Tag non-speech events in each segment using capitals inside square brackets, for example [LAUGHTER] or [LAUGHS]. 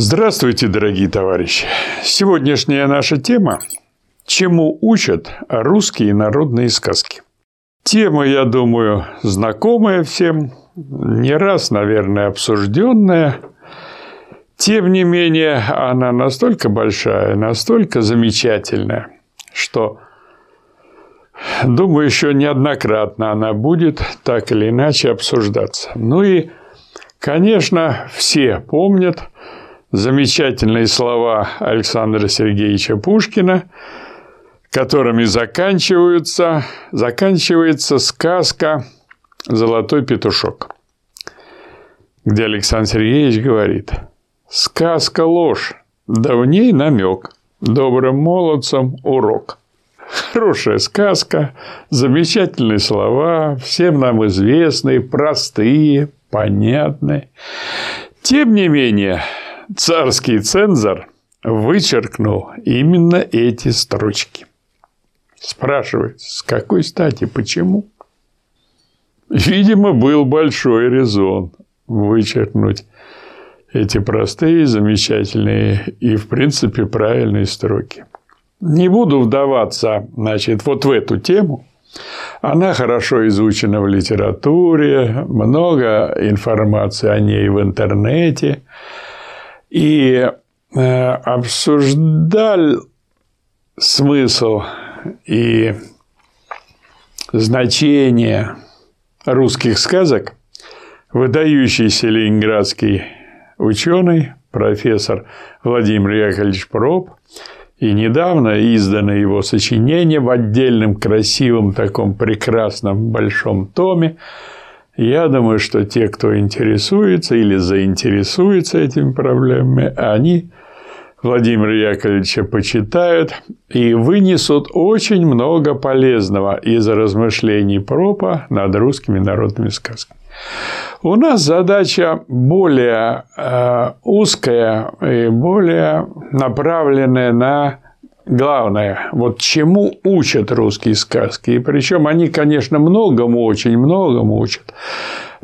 Здравствуйте, дорогие товарищи! Сегодняшняя наша тема – чему учат русские народные сказки. Тема, я думаю, знакомая всем, не раз, наверное, обсужденная. Тем не менее, она настолько большая, настолько замечательная, что, думаю, еще неоднократно она будет так или иначе обсуждаться. Ну и, конечно, все помнят – замечательные слова Александра Сергеевича Пушкина, которыми заканчиваются, заканчивается сказка «Золотой петушок», где Александр Сергеевич говорит «Сказка ложь, да в ней намек, добрым молодцам урок». Хорошая сказка, замечательные слова, всем нам известные, простые, понятные. Тем не менее, царский цензор вычеркнул именно эти строчки. Спрашивает, с какой стати, почему? Видимо, был большой резон вычеркнуть эти простые, замечательные и, в принципе, правильные строки. Не буду вдаваться, значит, вот в эту тему. Она хорошо изучена в литературе, много информации о ней в интернете и э, обсуждал смысл и значение русских сказок выдающийся ленинградский ученый, профессор Владимир Яковлевич Проб, и недавно издано его сочинение в отдельном красивом таком прекрасном большом томе я думаю, что те, кто интересуется или заинтересуется этими проблемами, они Владимира Яковлевича почитают и вынесут очень много полезного из размышлений Пропа над русскими народными сказками. У нас задача более э, узкая и более направленная на главное, вот чему учат русские сказки. И причем они, конечно, многому, очень многому учат.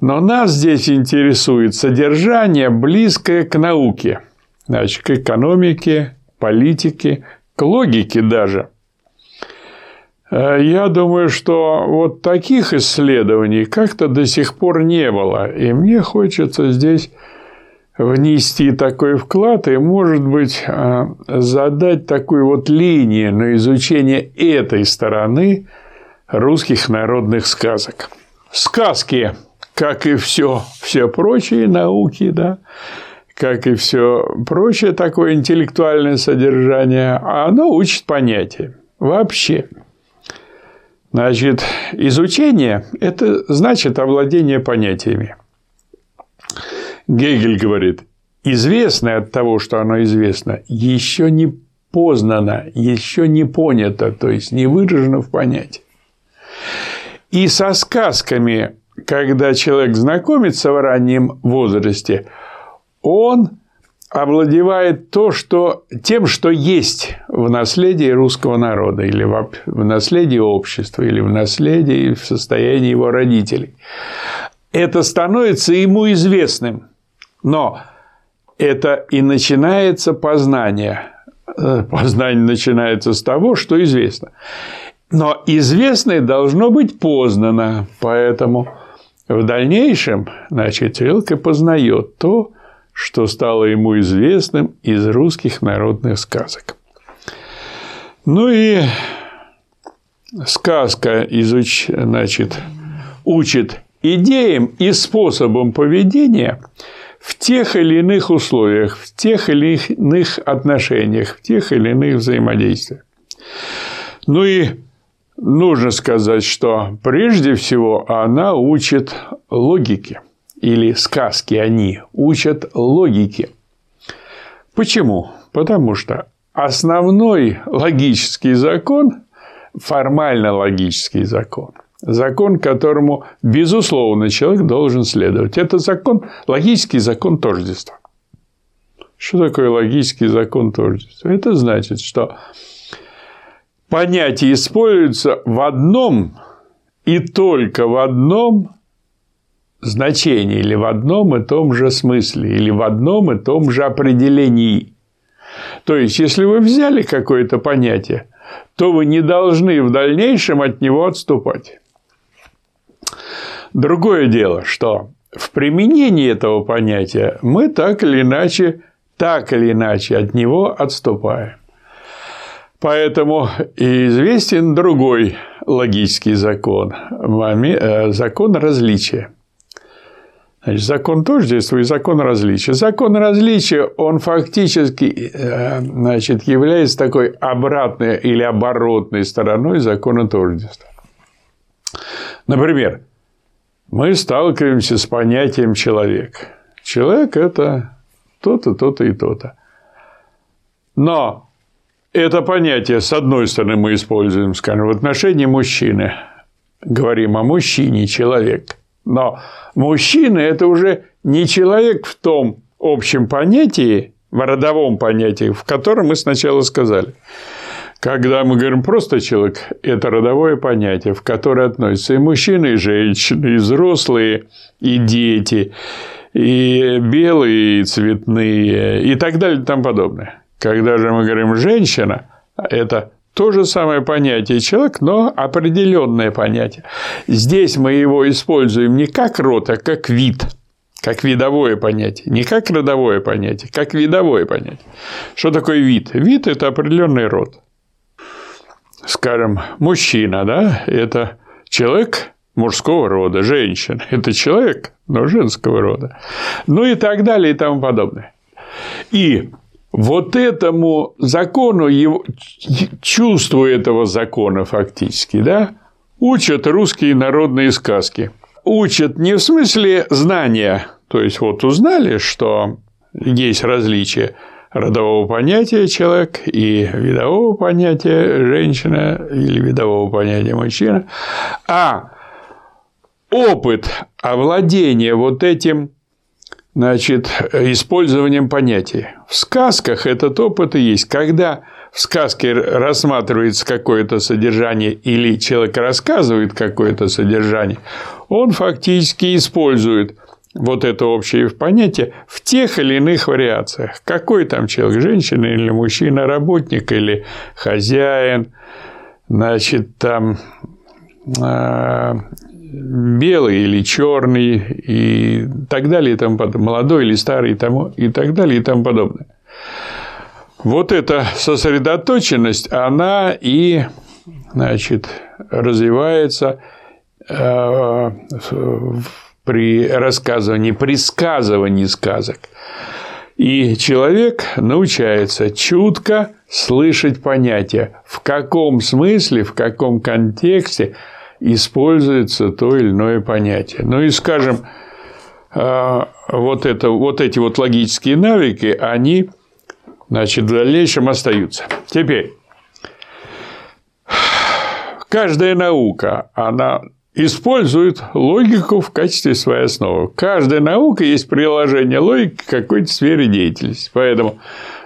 Но нас здесь интересует содержание, близкое к науке, значит, к экономике, политике, к логике даже. Э, я думаю, что вот таких исследований как-то до сих пор не было. И мне хочется здесь внести такой вклад и, может быть, а, задать такую вот линию на изучение этой стороны русских народных сказок. Сказки, как и все, все прочие науки, да, как и все прочее такое интеллектуальное содержание, оно учит понятия вообще. Значит, изучение – это значит овладение понятиями. Гегель говорит, известное от того, что оно известно, еще не познано, еще не понято, то есть не выражено в понятии. И со сказками, когда человек знакомится в раннем возрасте, он овладевает то, что, тем, что есть в наследии русского народа, или в, в наследии общества, или в наследии в состоянии его родителей. Это становится ему известным – но это и начинается познание. Э, познание начинается с того, что известно. Но известное должно быть познано. Поэтому в дальнейшем, значит, и познает то, что стало ему известным из русских народных сказок. Ну и сказка изуч... значит, учит идеям и способам поведения – в тех или иных условиях, в тех или иных отношениях, в тех или иных взаимодействиях. Ну и нужно сказать, что прежде всего она учит логике. Или сказки они учат логике. Почему? Потому что основной логический закон, формально логический закон, закон, которому, безусловно, человек должен следовать. Это закон, логический закон тождества. Что такое логический закон тождества? Это значит, что понятие используется в одном и только в одном значении или в одном и том же смысле, или в одном и том же определении. То есть, если вы взяли какое-то понятие, то вы не должны в дальнейшем от него отступать. Другое дело, что в применении этого понятия мы так или иначе, так или иначе от него отступаем. Поэтому известен другой логический закон, э, закон различия. Значит, закон тоже действует, закон различия. Закон различия, он фактически э, значит, является такой обратной или оборотной стороной закона тождества. Например, мы сталкиваемся с понятием человек. Человек – это то-то, то-то и то-то. Но это понятие, с одной стороны, мы используем, скажем, в отношении мужчины. Говорим о мужчине, человек. Но мужчина – это уже не человек в том общем понятии, в родовом понятии, в котором мы сначала сказали. Когда мы говорим просто человек, это родовое понятие, в которое относятся и мужчины, и женщины, и взрослые, и дети, и белые, и цветные, и так далее, и тому подобное. Когда же мы говорим «женщина», это то же самое понятие человек, но определенное понятие. Здесь мы его используем не как род, а как вид, как видовое понятие. Не как родовое понятие, как видовое понятие. Что такое вид? Вид – это определенный род. Скажем, мужчина, да, это человек мужского рода, женщина [LAUGHS] – это человек, но женского рода. Ну и так далее и тому подобное. И вот этому закону, его, чувству этого закона фактически, да, учат русские народные сказки. Учат не в смысле знания, то есть вот узнали, что есть различия родового понятия человек и видового понятия женщина или видового понятия мужчина, а опыт овладения вот этим значит, использованием понятий. В сказках этот опыт и есть. Когда в сказке рассматривается какое-то содержание или человек рассказывает какое-то содержание, он фактически использует вот это общее понятие в тех или иных вариациях. Какой там человек, женщина или мужчина, работник или хозяин, значит, там а, белый или черный и так далее и тому подобное, молодой или старый и, тому, и так далее и тому подобное. Вот эта сосредоточенность, она и значит, развивается э, при рассказывании, при сказывании сказок. И человек научается чутко слышать понятия, в каком смысле, в каком контексте используется то или иное понятие. Ну и, скажем, а, вот, это, вот эти вот логические навыки, они значит, в дальнейшем остаются. Теперь, каждая наука, она использует логику в качестве своей основы. Каждая наука есть приложение логики к какой-то сфере деятельности. Поэтому,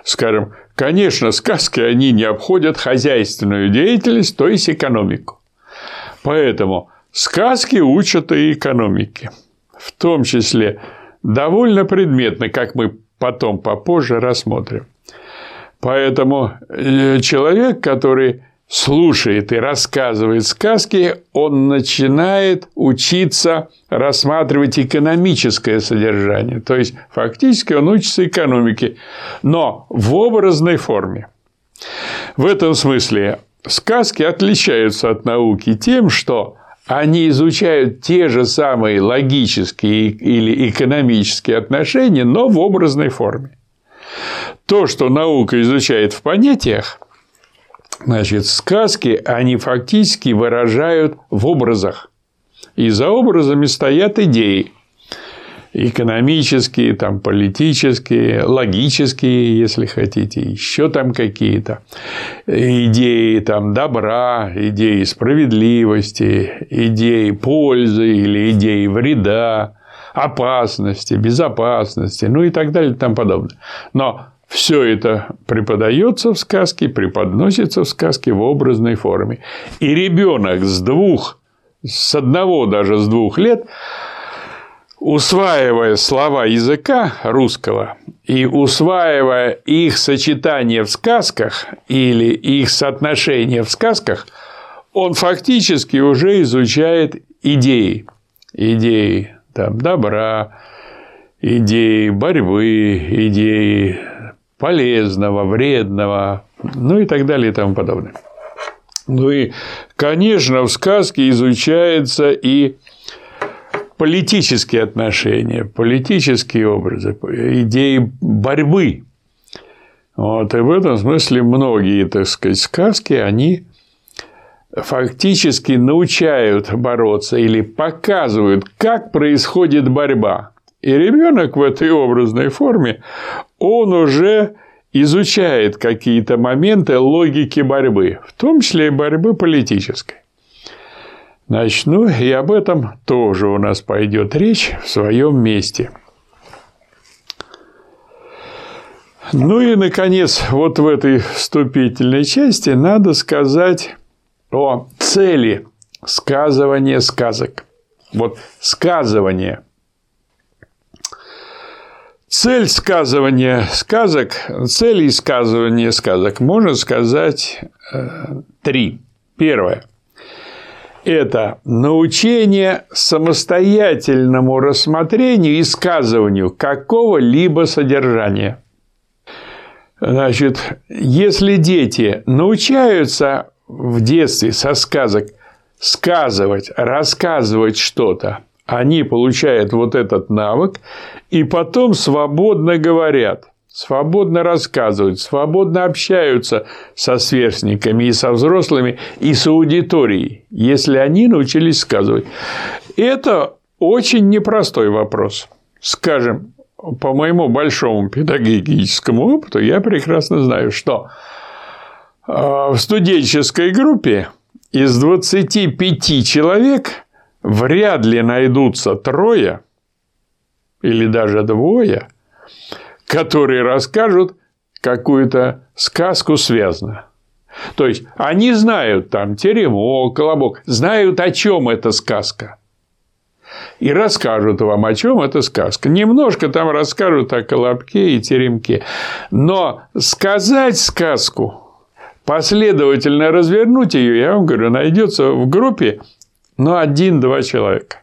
скажем, конечно, сказки, они не обходят хозяйственную деятельность, то есть экономику. Поэтому сказки учат и экономике, в том числе довольно предметно, как мы потом попозже рассмотрим. Поэтому э, человек, который слушает и рассказывает сказки, он начинает учиться рассматривать экономическое содержание. То есть, фактически он учится экономике, но в образной форме. В этом смысле сказки отличаются от науки тем, что они изучают те же самые логические или экономические отношения, но в образной форме. То, что наука изучает в понятиях, значит, сказки, они фактически выражают в образах. И за образами стоят идеи экономические, там, политические, логические, если хотите, еще там какие-то идеи там, добра, идеи справедливости, идеи пользы или идеи вреда, опасности, безопасности, ну и так далее и тому подобное. Но все это преподается в сказке, преподносится в сказке в образной форме. И ребенок с двух, с одного даже с двух лет усваивая слова языка русского и усваивая их сочетание в сказках или их соотношение в сказках, он фактически уже изучает идеи. Идеи там, добра, идеи борьбы, идеи полезного, вредного, ну и так далее и тому подобное. Ну и, конечно, в сказке изучается и политические отношения, политические образы, идеи борьбы. Вот, и в этом смысле многие, так сказать, сказки, они фактически научают бороться или показывают, как происходит борьба. И ребенок в этой образной форме, он уже изучает какие-то моменты логики борьбы, в том числе и борьбы политической. Значит, ну и об этом тоже у нас пойдет речь в своем месте. Ну и, наконец, вот в этой вступительной части надо сказать о цели сказывания сказок. Вот сказывание. Цель сказывания сказок, цели сказывания сказок можно сказать э, три. Первое – это научение самостоятельному рассмотрению и сказыванию какого-либо содержания. Значит, если дети научаются в детстве со сказок сказывать, рассказывать что-то, они получают вот этот навык и потом свободно говорят, свободно рассказывают, свободно общаются со сверстниками и со взрослыми, и с аудиторией, если они научились сказывать. Это очень непростой вопрос. Скажем, по моему большому педагогическому опыту я прекрасно знаю, что а, в студенческой группе из 25 человек вряд ли найдутся трое или даже двое, которые расскажут какую-то сказку связно. То есть они знают там теремок, колобок, знают, о чем эта сказка. И расскажут вам, о чем эта сказка. Немножко там расскажут о колобке и теремке. Но сказать сказку последовательно развернуть ее, я вам говорю, найдется в группе, но один-два человека.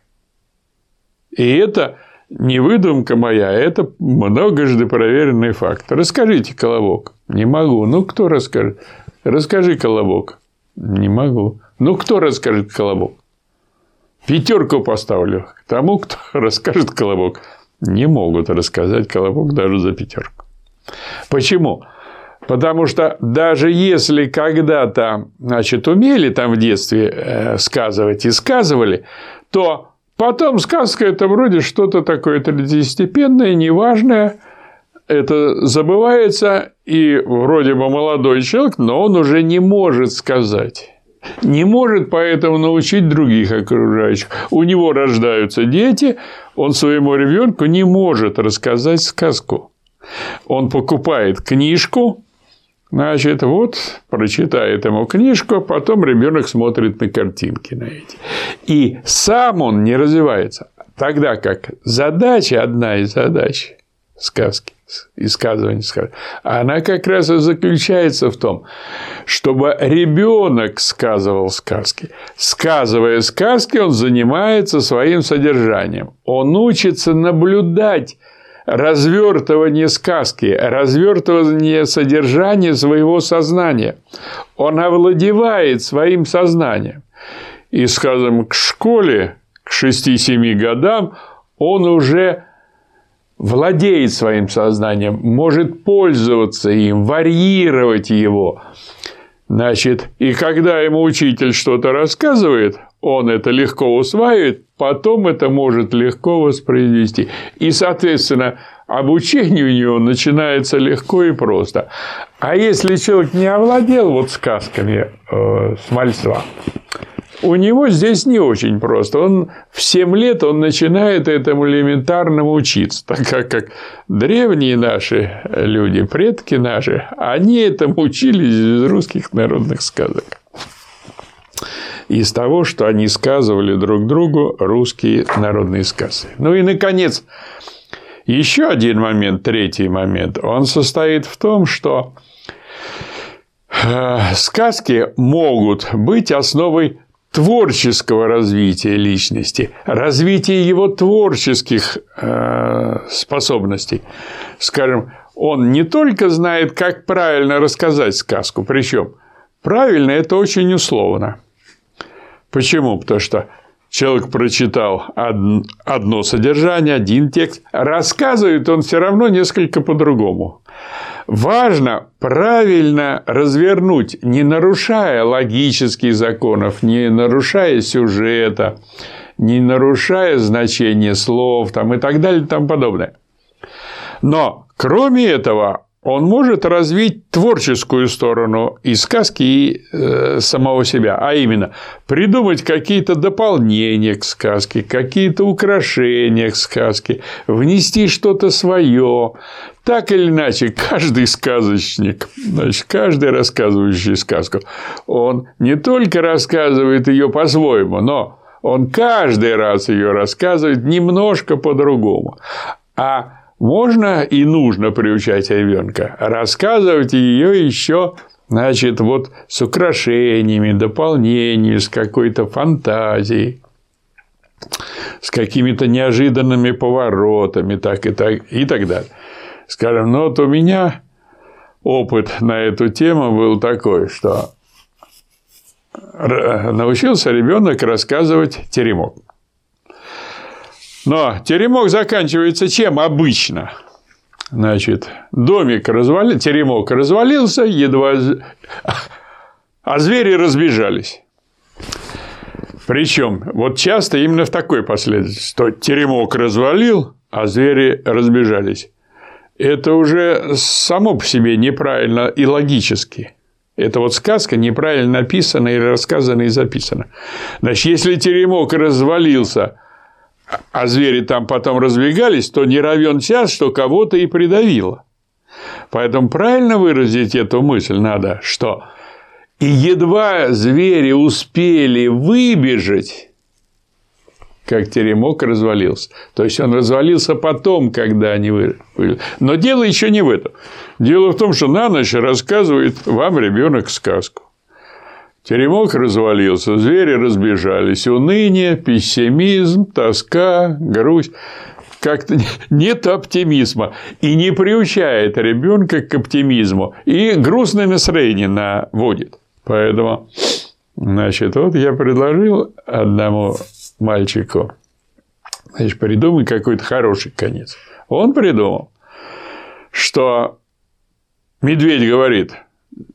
И это не выдумка моя, это многожды проверенный факт. Расскажите, Колобок. Не могу. Ну, кто расскажет? Расскажи, Колобок. Не могу. Ну, кто расскажет, Колобок? Пятерку поставлю тому, кто [LAUGHS] расскажет Колобок. Не могут рассказать Колобок даже за пятерку. Почему? Потому что даже если когда-то значит, умели там в детстве э, сказывать и сказывали, то потом сказка это вроде что-то такое третьестепенное, неважное, это забывается, и вроде бы молодой человек, но он уже не может сказать. Не может поэтому научить других окружающих. У него рождаются дети, он своему ребенку не может рассказать сказку. Он покупает книжку, Значит, вот прочитает ему книжку, потом ребенок смотрит на картинки на эти. И сам он не развивается. Тогда как задача, одна из задач сказки, и сказывания сказки, она как раз и заключается в том, чтобы ребенок сказывал сказки. Сказывая сказки, он занимается своим содержанием. Он учится наблюдать развертывание сказки, развертывание содержания своего сознания. Он овладевает своим сознанием. И, скажем, к школе, к 6-7 годам он уже владеет своим сознанием, может пользоваться им, варьировать его. Значит, и когда ему учитель что-то рассказывает, он это легко усваивает, потом это может легко воспроизвести. И, соответственно, обучение у него начинается легко и просто. А если человек не овладел вот сказками э, с мальства, у него здесь не очень просто. Он в 7 лет он начинает этому элементарному учиться, так как, как древние наши люди, предки наши, они этому учились из русских народных сказок. Из того, что они сказывали друг другу русские народные сказки. Ну и, наконец, еще один момент, третий момент, он состоит в том, что э, сказки могут быть основой творческого развития личности, развития его творческих э, способностей. Скажем, он не только знает, как правильно рассказать сказку, причем правильно это очень условно. Почему? Потому что человек прочитал одно содержание, один текст, рассказывает он все равно несколько по-другому. Важно правильно развернуть, не нарушая логических законов, не нарушая сюжета, не нарушая значения слов там, и так далее и тому подобное. Но, кроме этого, он может развить творческую сторону и сказки, и э, самого себя, а именно придумать какие-то дополнения к сказке, какие-то украшения к сказке, внести что-то свое. Так или иначе, каждый сказочник, значит, каждый рассказывающий сказку, он не только рассказывает ее по-своему, но он каждый раз ее рассказывает немножко по-другому. А можно и нужно приучать ребенка, рассказывать ее еще значит, вот с украшениями, дополнениями, с какой-то фантазией, с какими-то неожиданными поворотами, так и так, и так далее. Скажем, ну вот у меня опыт на эту тему был такой, что научился ребенок рассказывать теремок. Но теремок заканчивается чем обычно? Значит, домик развалился, теремок развалился, едва... А звери разбежались. Причем, вот часто именно в такой последовательности, что теремок развалил, а звери разбежались. Это уже само по себе неправильно и логически. Это вот сказка неправильно написана и рассказана и записана. Значит, если теремок развалился, а звери там потом разбегались, то не равен час, что кого-то и придавило. Поэтому правильно выразить эту мысль надо, что и едва звери успели выбежать, как теремок развалился. То есть он развалился потом, когда они выбежали. Но дело еще не в этом. Дело в том, что на ночь рассказывает вам ребенок сказку. Теремок развалился, звери разбежались, уныние, пессимизм, тоска, грусть. Как-то нет оптимизма и не приучает ребенка к оптимизму и грустное настроение наводит. Поэтому, значит, вот я предложил одному мальчику, значит, придумай какой-то хороший конец. Он придумал, что медведь говорит –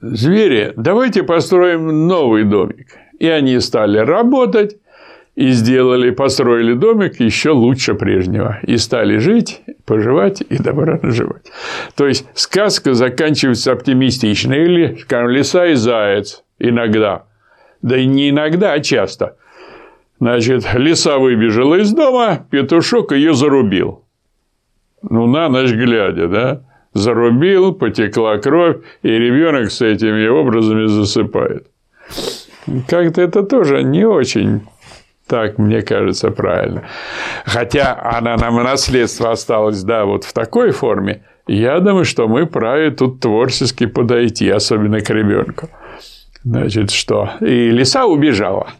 звери, давайте построим новый домик. И они стали работать, и сделали, построили домик еще лучше прежнего. И стали жить, поживать и добро наживать. То есть, сказка заканчивается оптимистично. Или, скажем, лиса и заяц иногда. Да и не иногда, а часто. Значит, лиса выбежала из дома, петушок ее зарубил. Ну, на ночь глядя, да? Зарубил, потекла кровь, и ребенок с этими образами засыпает. Как-то это тоже не очень так, мне кажется, правильно. Хотя она нам наследство осталось, да, вот в такой форме, я думаю, что мы правы тут творчески подойти, особенно к ребенку. Значит, что? И лиса убежала.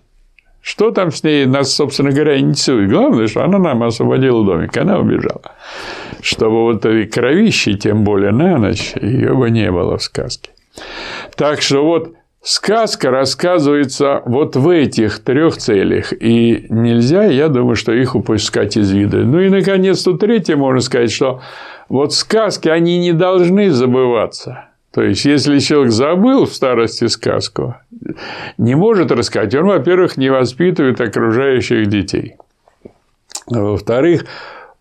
Что там с ней, нас, собственно говоря, интересует. Главное, что она нам освободила домик, она убежала. Чтобы вот этой кровищи, тем более на ночь, ее бы не было в сказке. Так что вот сказка рассказывается вот в этих трех целях. И нельзя, я думаю, что их упускать из вида. Ну и, наконец, то третье, можно сказать, что вот сказки, они не должны забываться – то есть, если человек забыл в старости сказку, не может рассказать, он, во-первых, не воспитывает окружающих детей. Во-вторых,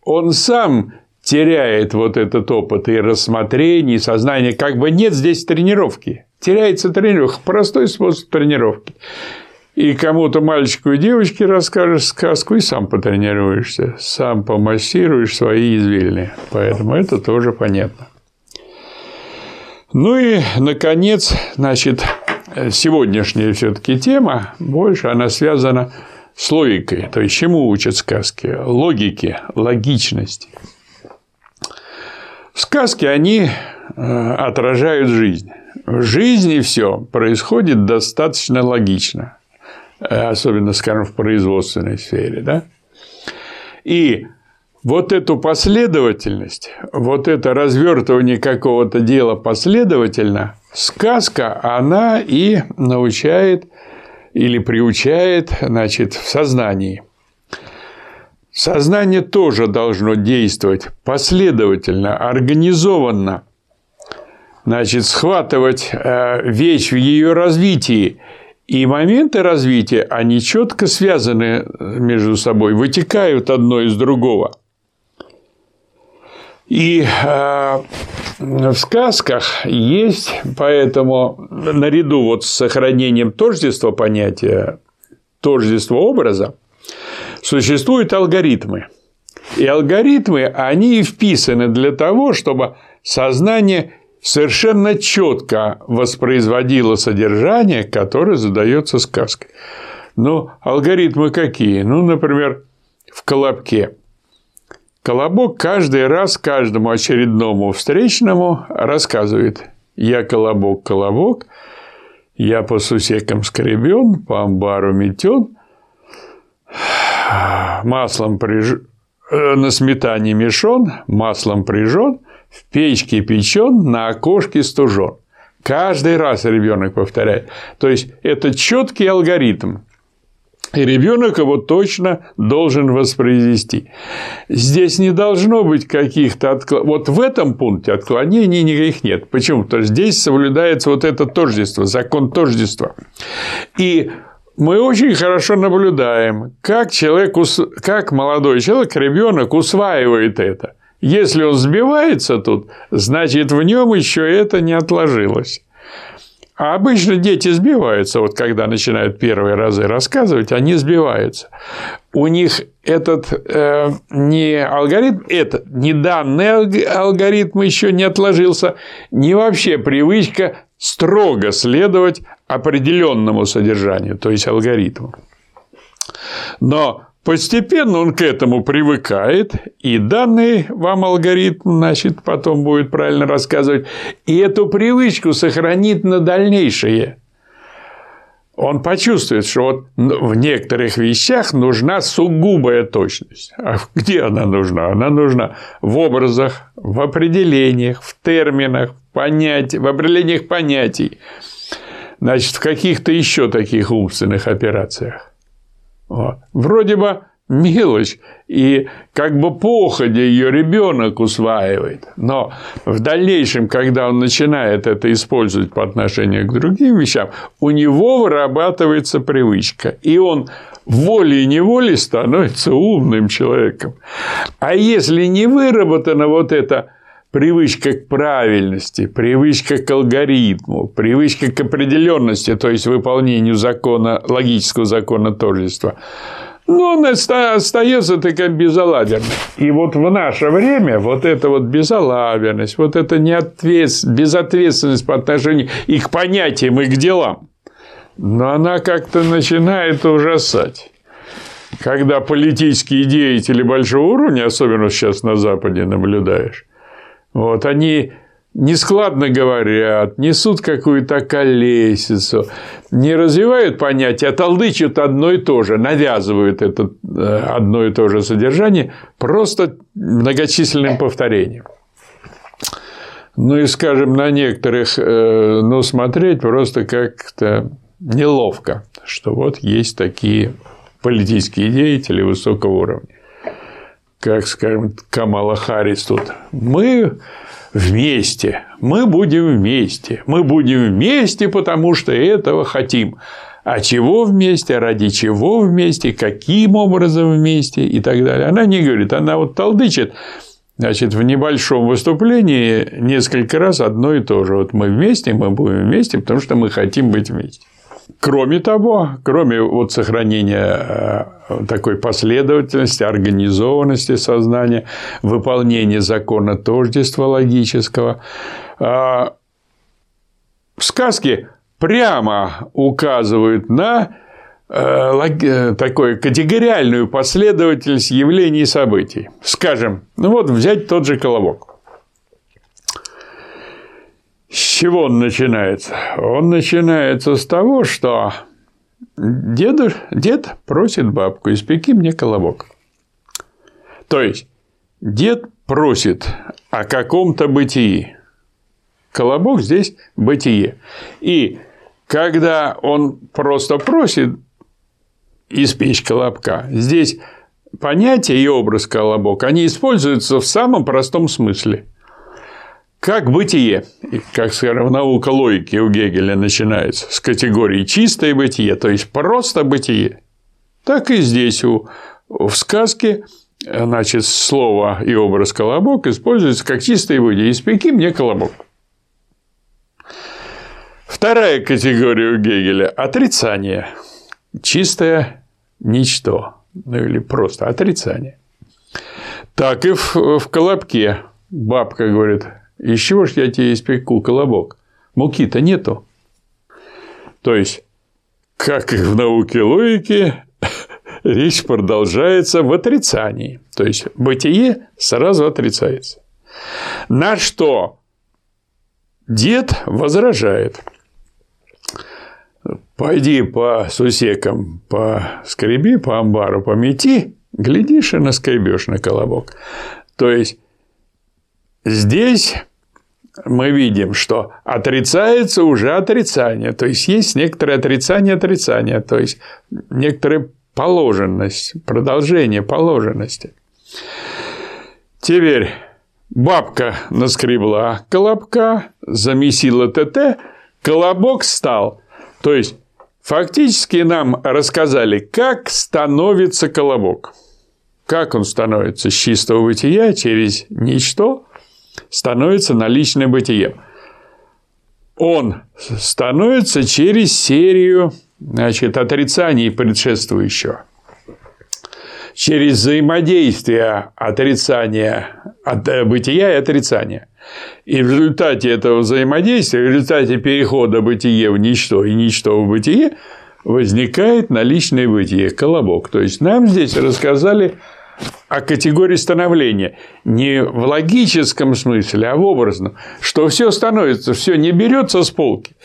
он сам теряет вот этот опыт и рассмотрение, и сознание, как бы нет здесь тренировки. Теряется тренировка, простой способ тренировки. И кому-то мальчику и девочке расскажешь сказку, и сам потренируешься, сам помассируешь свои извилины. Поэтому это тоже понятно. Ну и, наконец, значит, сегодняшняя все-таки тема больше она связана с логикой. То есть, чему учат сказки? Логике, логичности. Сказки, они э, отражают жизнь. В жизни все происходит достаточно логично. Э, особенно, скажем, в производственной сфере. Да? И вот эту последовательность, вот это развертывание какого-то дела последовательно, сказка, она и научает или приучает, значит, в сознании. Сознание тоже должно действовать последовательно, организованно, значит, схватывать э, вещь в ее развитии. И моменты развития, они четко связаны между собой, вытекают одно из другого. И э, в сказках есть, поэтому наряду вот с сохранением тождества понятия, тождества образа, существуют алгоритмы. И алгоритмы, они вписаны для того, чтобы сознание совершенно четко воспроизводило содержание, которое задается сказкой. Ну, алгоритмы какие? Ну, например, в колобке – Колобок каждый раз каждому очередному встречному рассказывает «Я колобок, колобок, я по сусекам скребен, по амбару метен, маслом приж... Э, на сметане мешон, маслом прижен, в печке печен, на окошке стужен». Каждый раз ребенок повторяет. То есть это четкий алгоритм. И ребенок его точно должен воспроизвести. Здесь не должно быть каких-то отклонений. Вот в этом пункте отклонений никаких нет. Почему? Потому что здесь соблюдается вот это тождество, закон тождества. И мы очень хорошо наблюдаем, как человек, как молодой человек, ребенок усваивает это. Если он сбивается тут, значит, в нем еще это не отложилось. А обычно дети сбиваются, вот когда начинают первые разы рассказывать, они сбиваются. У них этот э, не алгоритм, это не данный алгоритм еще не отложился, не вообще привычка строго следовать определенному содержанию, то есть алгоритму. Но Постепенно он к этому привыкает, и данный вам алгоритм, значит, потом будет правильно рассказывать, и эту привычку сохранит на дальнейшее. Он почувствует, что вот в некоторых вещах нужна сугубая точность. А где она нужна? Она нужна в образах, в определениях, в терминах, в, понятий, в определениях понятий, значит, в каких-то еще таких умственных операциях. Вроде бы мелочь, и как бы походя ее ребенок усваивает. Но в дальнейшем, когда он начинает это использовать по отношению к другим вещам, у него вырабатывается привычка, и он волей-неволей становится умным человеком. А если не выработана вот эта привычка к правильности, привычка к алгоритму, привычка к определенности, то есть выполнению закона, логического закона тождества, но он остается такая безалаберной. И вот в наше время вот эта вот безалаберность, вот эта неответственность, безответственность по отношению и к понятиям, и к делам, но она как-то начинает ужасать. Когда политические деятели большого уровня, особенно сейчас на Западе наблюдаешь, вот, они нескладно говорят, несут какую-то колесицу, не развивают понятия, а толдычат одно и то же, навязывают это э, одно и то же содержание просто многочисленным повторением. Ну и, скажем, на некоторых, э, ну, смотреть просто как-то неловко, что вот есть такие политические деятели высокого уровня как, скажем, Камала Харрис тут, мы вместе, мы будем вместе, мы будем вместе, потому что этого хотим. А чего вместе, ради чего вместе, каким образом вместе и так далее. Она не говорит, она вот толдычит, значит, в небольшом выступлении несколько раз одно и то же. Вот мы вместе, мы будем вместе, потому что мы хотим быть вместе. Кроме того, кроме вот сохранения э, такой последовательности, организованности сознания, выполнения закона тождества логического, э, в сказке прямо указывают на э, такую категориальную последовательность явлений и событий. Скажем, ну вот взять тот же колобок. С чего он начинается? Он начинается с того, что деду, дед просит бабку, испеки мне колобок. То есть, дед просит о каком-то бытии. Колобок здесь бытие. И когда он просто просит испечь колобка, здесь понятие и образ колобок, они используются в самом простом смысле. Как бытие, как, скажем, наука логики у Гегеля начинается с категории чистое бытие, то есть просто бытие. Так и здесь у, в сказке значит, слово и образ колобок используется как чистое бытие. Испеки мне колобок. Вторая категория у Гегеля – отрицание. Чистое ничто. Ну или просто отрицание. Так и в, в колобке бабка говорит, из чего ж я тебе испеку колобок? Муки-то нету. То есть, как и в науке логики, [LAUGHS] речь продолжается в отрицании. То есть, бытие сразу отрицается. На что дед возражает. Пойди по сусекам, по скреби, по амбару, по мети, глядишь и наскребешь на колобок. То есть, здесь мы видим, что отрицается уже отрицание. То есть, есть некоторое отрицание отрицания, то есть, некоторая положенность, продолжение положенности. Теперь бабка наскребла колобка, замесила ТТ, колобок стал. То есть, фактически нам рассказали, как становится колобок. Как он становится с чистого бытия через ничто становится наличное бытие. Он становится через серию значит, отрицаний предшествующего. Через взаимодействие отрицания, от э, бытия и отрицания. И в результате этого взаимодействия, в результате перехода бытия в ничто и ничто в бытие, возникает наличное бытие, колобок. То есть, нам здесь рассказали о категории становления. Не в логическом смысле, а в образном. Что все становится, все не берется с полки,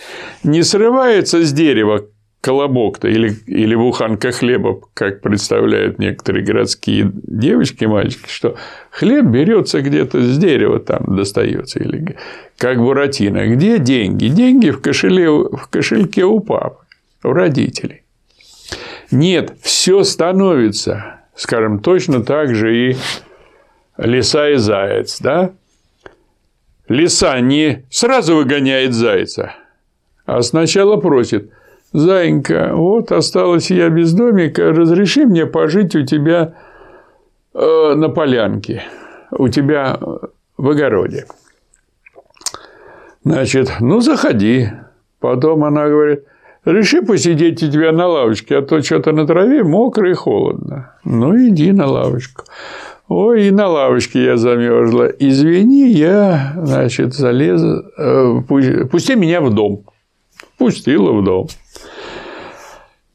не срывается с дерева колобок-то или, или буханка хлеба, как представляют некоторые городские девочки, мальчики, что хлеб берется где-то с дерева, там достается, или как буратино. Где деньги? Деньги в, кошеле, в кошельке у папы, у родителей. Нет, все становится Скажем, точно так же и лиса и заяц, да? Лиса не сразу выгоняет зайца, а сначала просит, Заинька, вот осталась я без домика, разреши мне пожить у тебя э, на полянке, у тебя в огороде. Значит, ну заходи. Потом она говорит, Реши посидеть у тебя на лавочке, а то что-то на траве мокро и холодно. Ну, иди на лавочку. Ой, и на лавочке я замерзла. Извини, я, значит, залез. Э, пусти меня в дом. Пустила в дом.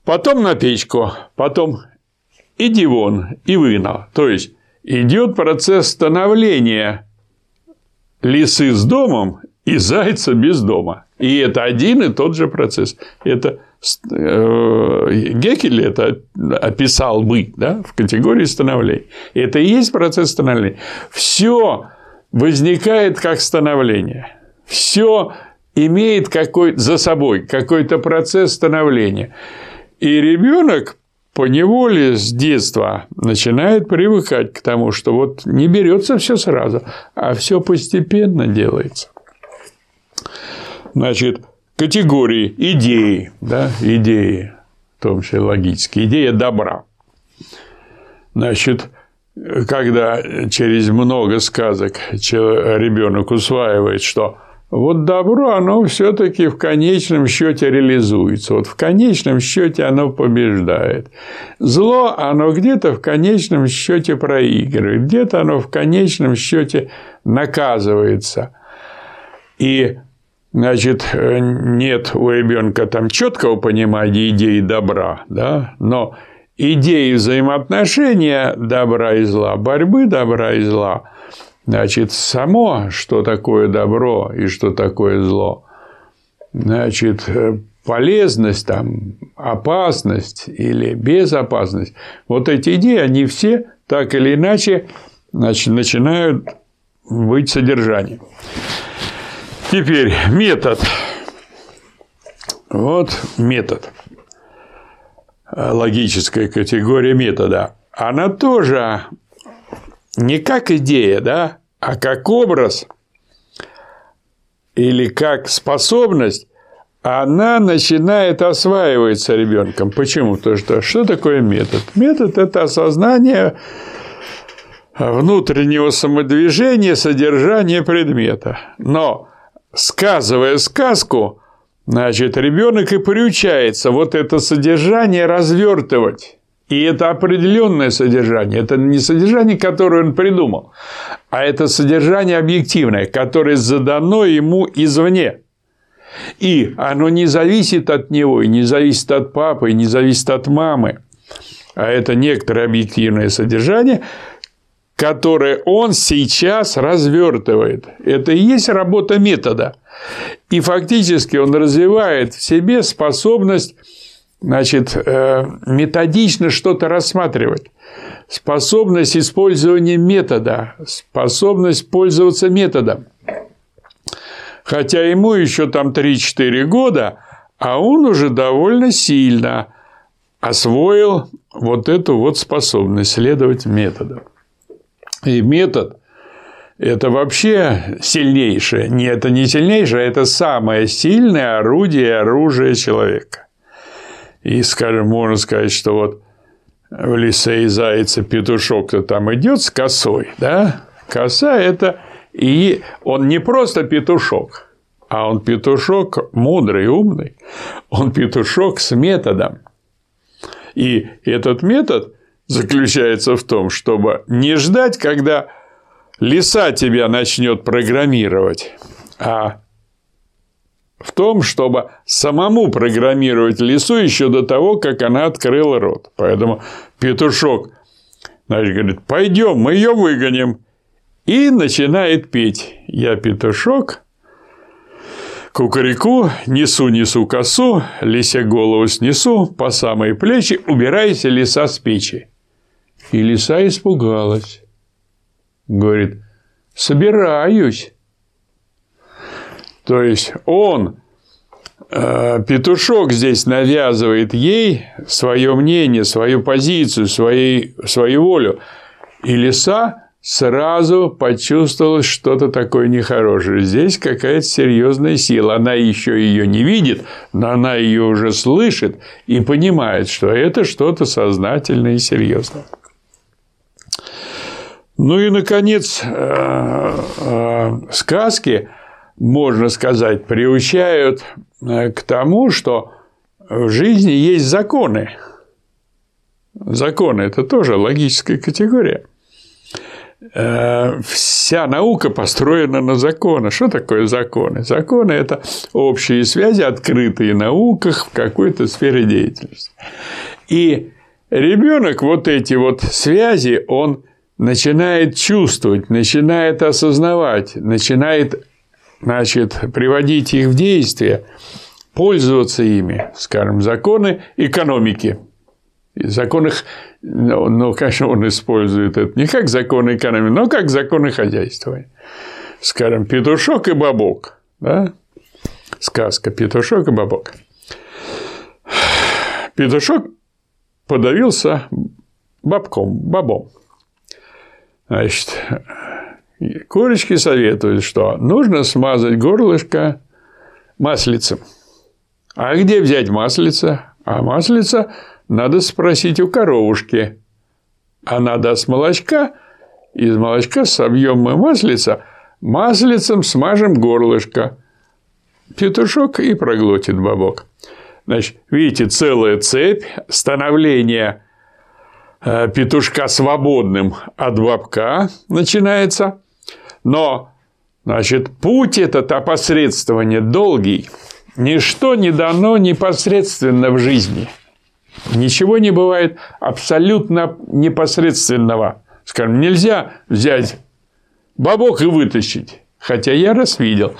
Потом на печку, потом иди вон, и выгнал. То есть, идет процесс становления лисы с домом и зайца без дома. И это один и тот же процесс. Это э, Гекель это описал бы да, в категории становления. Это и есть процесс становления. Все возникает как становление. Все имеет какой за собой какой-то процесс становления. И ребенок по неволе с детства начинает привыкать к тому, что вот не берется все сразу, а все постепенно делается значит, категории идеи, да, идеи, в том числе логические, идея добра. Значит, когда через много сказок ребенок усваивает, что вот добро, оно все-таки в конечном счете реализуется. Вот в конечном счете оно побеждает. Зло, оно где-то в конечном счете проигрывает, где-то оно в конечном счете наказывается. И значит, нет у ребенка там четкого понимания идеи добра, да, но идеи взаимоотношения добра и зла, борьбы добра и зла, значит, само, что такое добро и что такое зло, значит, полезность, там, опасность или безопасность, вот эти идеи, они все так или иначе значит, начинают быть содержанием. Теперь метод. Вот метод. Логическая категория метода. Она тоже не как идея, да, а как образ или как способность, она начинает осваиваться ребенком. Почему? Потому что что такое метод? Метод – это осознание внутреннего самодвижения, содержания предмета. Но сказывая сказку, значит, ребенок и приучается вот это содержание развертывать. И это определенное содержание. Это не содержание, которое он придумал, а это содержание объективное, которое задано ему извне. И оно не зависит от него, и не зависит от папы, и не зависит от мамы. А это некоторое объективное содержание, которое он сейчас развертывает. Это и есть работа метода. И фактически он развивает в себе способность значит, э, методично что-то рассматривать, способность использования метода, способность пользоваться методом. Хотя ему еще там 3-4 года, а он уже довольно сильно освоил вот эту вот способность следовать методам. И метод – это вообще сильнейшее. Не, это не сильнейшее, это самое сильное орудие, оружие человека. И, скажем, можно сказать, что вот в лисе и зайца петушок-то там идет с косой, да? Коса – это и он не просто петушок, а он петушок мудрый, умный. Он петушок с методом. И этот метод заключается в том, чтобы не ждать, когда лиса тебя начнет программировать, а в том, чтобы самому программировать лису еще до того, как она открыла рот. Поэтому петушок значит, говорит, пойдем, мы ее выгоним. И начинает петь. Я петушок, кукареку, несу-несу косу, лися голову снесу, по самые плечи, убирайся лиса с печи. И лиса испугалась. Говорит, собираюсь. То есть он, э, петушок здесь навязывает ей свое мнение, свою позицию, свои, свою волю. И лиса сразу почувствовала что-то такое нехорошее. Здесь какая-то серьезная сила. Она еще ее не видит, но она ее уже слышит и понимает, что это что-то сознательное и серьезное. Ну и, наконец, э, э, сказки, можно сказать, приучают э, к тому, что в жизни есть законы. Законы – это тоже логическая категория. Вся наука построена на законах. Что такое законы? Законы – это общие связи, открытые науках в какой-то сфере деятельности. И ребенок вот эти вот связи, он начинает чувствовать, начинает осознавать, начинает значит, приводить их в действие, пользоваться ими, скажем, законы экономики. Закон их, ну, ну, конечно, он использует это не как законы экономики, но как законы хозяйства. Скажем, петушок и бабок. Да? Сказка «Петушок и бабок». Петушок подавился бабком, бабом. Значит, курочки советуют, что нужно смазать горлышко маслицем. А где взять маслица? А маслица надо спросить у коровушки. Она даст молочка, из молочка собьем мы маслица, маслицем смажем горлышко. Петушок и проглотит бабок. Значит, видите, целая цепь становления петушка свободным от бабка начинается, но Значит, путь этот опосредствования долгий. Ничто не дано непосредственно в жизни. Ничего не бывает абсолютно непосредственного. Скажем, нельзя взять бабок и вытащить. Хотя я раз видел,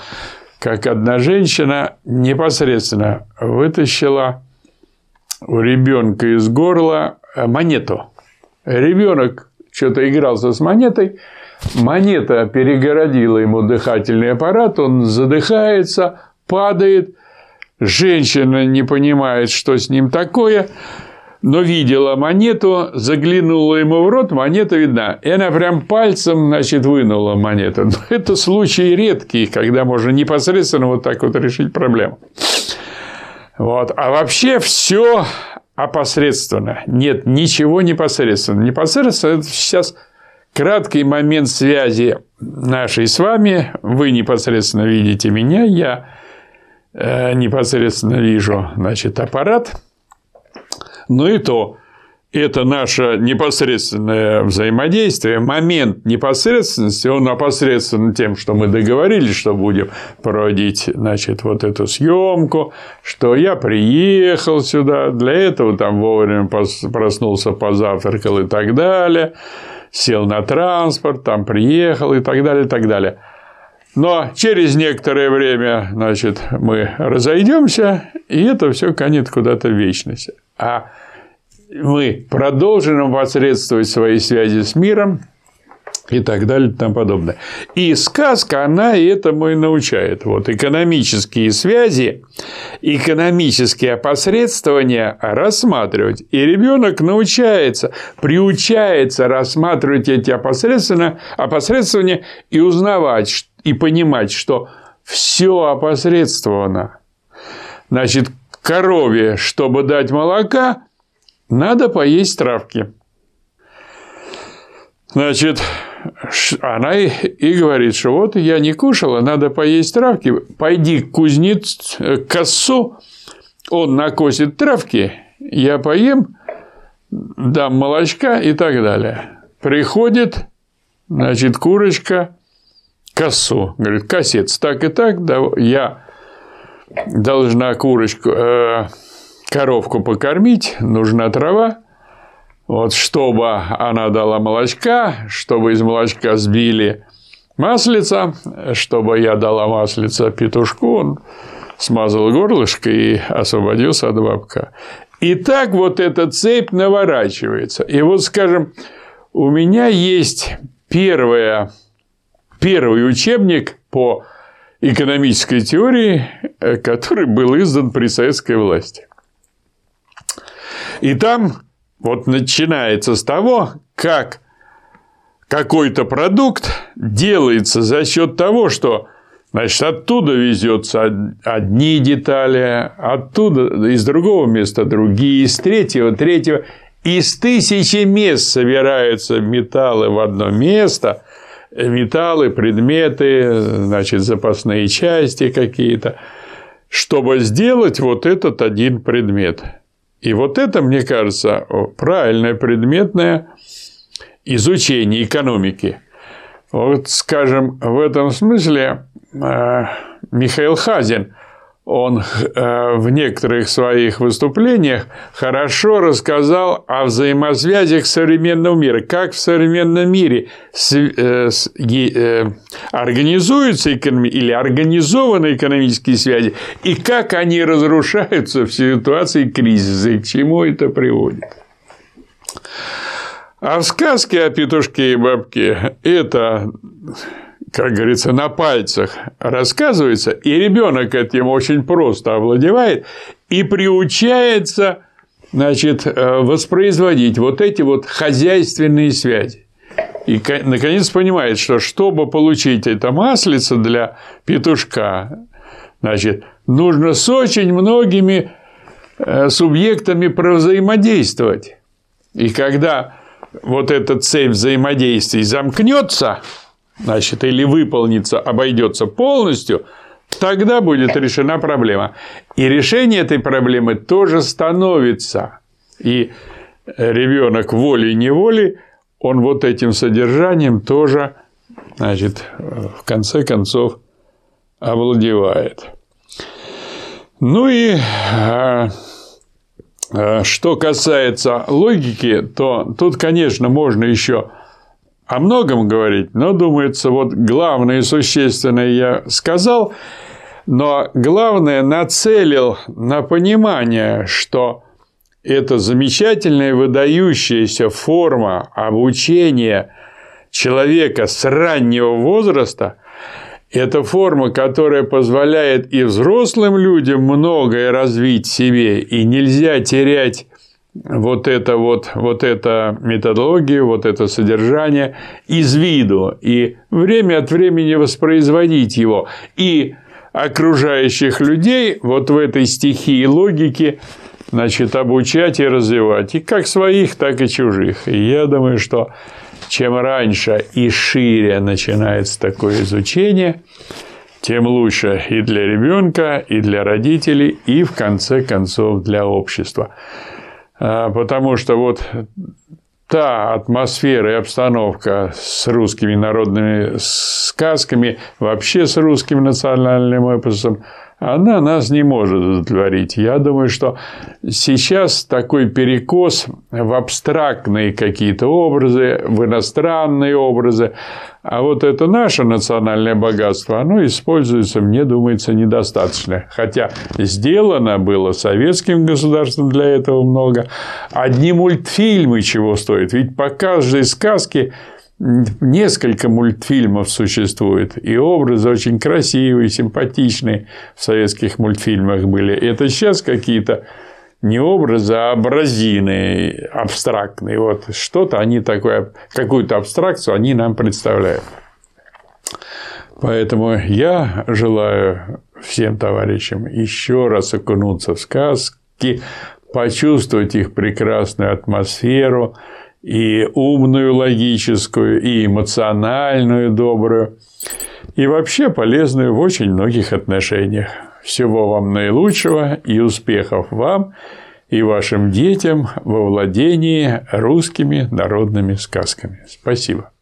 как одна женщина непосредственно вытащила у ребенка из горла монету. Ребенок что-то игрался с монетой, монета перегородила ему дыхательный аппарат, он задыхается, падает, женщина не понимает, что с ним такое, но видела монету, заглянула ему в рот, монета видна. И она прям пальцем, значит, вынула монету. Но [LAUGHS] это случаи редкие, когда можно непосредственно вот так вот решить проблему. Вот. А вообще все опосредственно. Нет, ничего непосредственно. Непосредственно – это сейчас краткий момент связи нашей с вами. Вы непосредственно видите меня, я э, непосредственно вижу, значит, аппарат. Но и то, это наше непосредственное взаимодействие, момент непосредственности, он опосредственно тем, что мы договорились, что будем проводить, значит, вот эту съемку, что я приехал сюда, для этого там вовремя проснулся, позавтракал и так далее, сел на транспорт, там приехал и так далее, и так далее. Но через некоторое время, значит, мы разойдемся, и это все канет куда-то в вечность. А мы продолжим посредствовать свои связи с миром и так далее и тому подобное. И сказка, она этому и научает. Вот экономические связи, экономические опосредствования рассматривать. И ребенок научается, приучается рассматривать эти опосредствования, опосредствования и узнавать, и понимать, что все опосредствовано. Значит, корове, чтобы дать молока, надо поесть травки. Значит, она и, говорит, что вот я не кушала, надо поесть травки. Пойди к кузнец, к косу, он накосит травки, я поем, дам молочка и так далее. Приходит, значит, курочка косу. Говорит, косец, так и так, да, я должна курочку, э, коровку покормить, нужна трава. Вот чтобы она дала молочка, чтобы из молочка сбили маслица, чтобы я дала маслица петушку, он смазал горлышко и освободился от бабка. И так вот эта цепь наворачивается. И вот, скажем, у меня есть первое, первый учебник по экономической теории, который был издан при советской власти. И там вот начинается с того, как какой-то продукт делается за счет того, что Значит, оттуда везется одни детали, оттуда из другого места другие, из третьего, третьего. Из тысячи мест собираются металлы в одно место, металлы, предметы, значит, запасные части какие-то, чтобы сделать вот этот один предмет. И вот это, мне кажется, правильное предметное изучение экономики. Вот, скажем, в этом смысле э, Михаил Хазин он э, в некоторых своих выступлениях хорошо рассказал о взаимосвязях современного мира, как в современном мире э, э, организуются или организованы экономические связи, и как они разрушаются в ситуации кризиса, и к чему это приводит. А в сказке о петушке и бабке это как говорится, на пальцах рассказывается, и ребенок этим очень просто овладевает и приучается значит, э, воспроизводить вот эти вот хозяйственные связи. И, наконец, понимает, что чтобы получить это маслице для петушка, значит, нужно с очень многими э, субъектами взаимодействовать. И когда вот эта цепь взаимодействий замкнется, значит, или выполнится, обойдется полностью, тогда будет решена проблема. И решение этой проблемы тоже становится. И ребенок волей-неволей, он вот этим содержанием тоже значит, в конце концов овладевает. Ну и а, а, что касается логики, то тут, конечно, можно еще о многом говорить, но, думается, вот главное и существенное я сказал, но главное нацелил на понимание, что это замечательная выдающаяся форма обучения человека с раннего возраста – это форма, которая позволяет и взрослым людям многое развить себе, и нельзя терять вот это вот, вот эта методология, вот это содержание из виду, и время от времени воспроизводить его, и окружающих людей вот в этой стихии логики значит, обучать и развивать, и как своих, так и чужих. И я думаю, что чем раньше и шире начинается такое изучение, тем лучше и для ребенка, и для родителей, и в конце концов для общества. А, потому что вот та атмосфера и обстановка с русскими народными сказками, вообще с русским национальным эпосом, она нас не может удовлетворить. Я думаю, что сейчас такой перекос в абстрактные какие-то образы, в иностранные образы, а вот это наше национальное богатство, оно используется, мне думается, недостаточно. Хотя сделано было советским государством для этого много. Одни мультфильмы чего стоят. Ведь по каждой сказке несколько мультфильмов существует, и образы очень красивые, симпатичные в советских мультфильмах были. Это сейчас какие-то не образы, а образины абстрактные. Вот что-то они такое, какую-то абстракцию они нам представляют. Поэтому я желаю всем товарищам еще раз окунуться в сказки, почувствовать их прекрасную атмосферу, и умную, логическую, и эмоциональную, добрую, и вообще полезную в очень многих отношениях. Всего вам наилучшего и успехов вам и вашим детям во владении русскими народными сказками. Спасибо.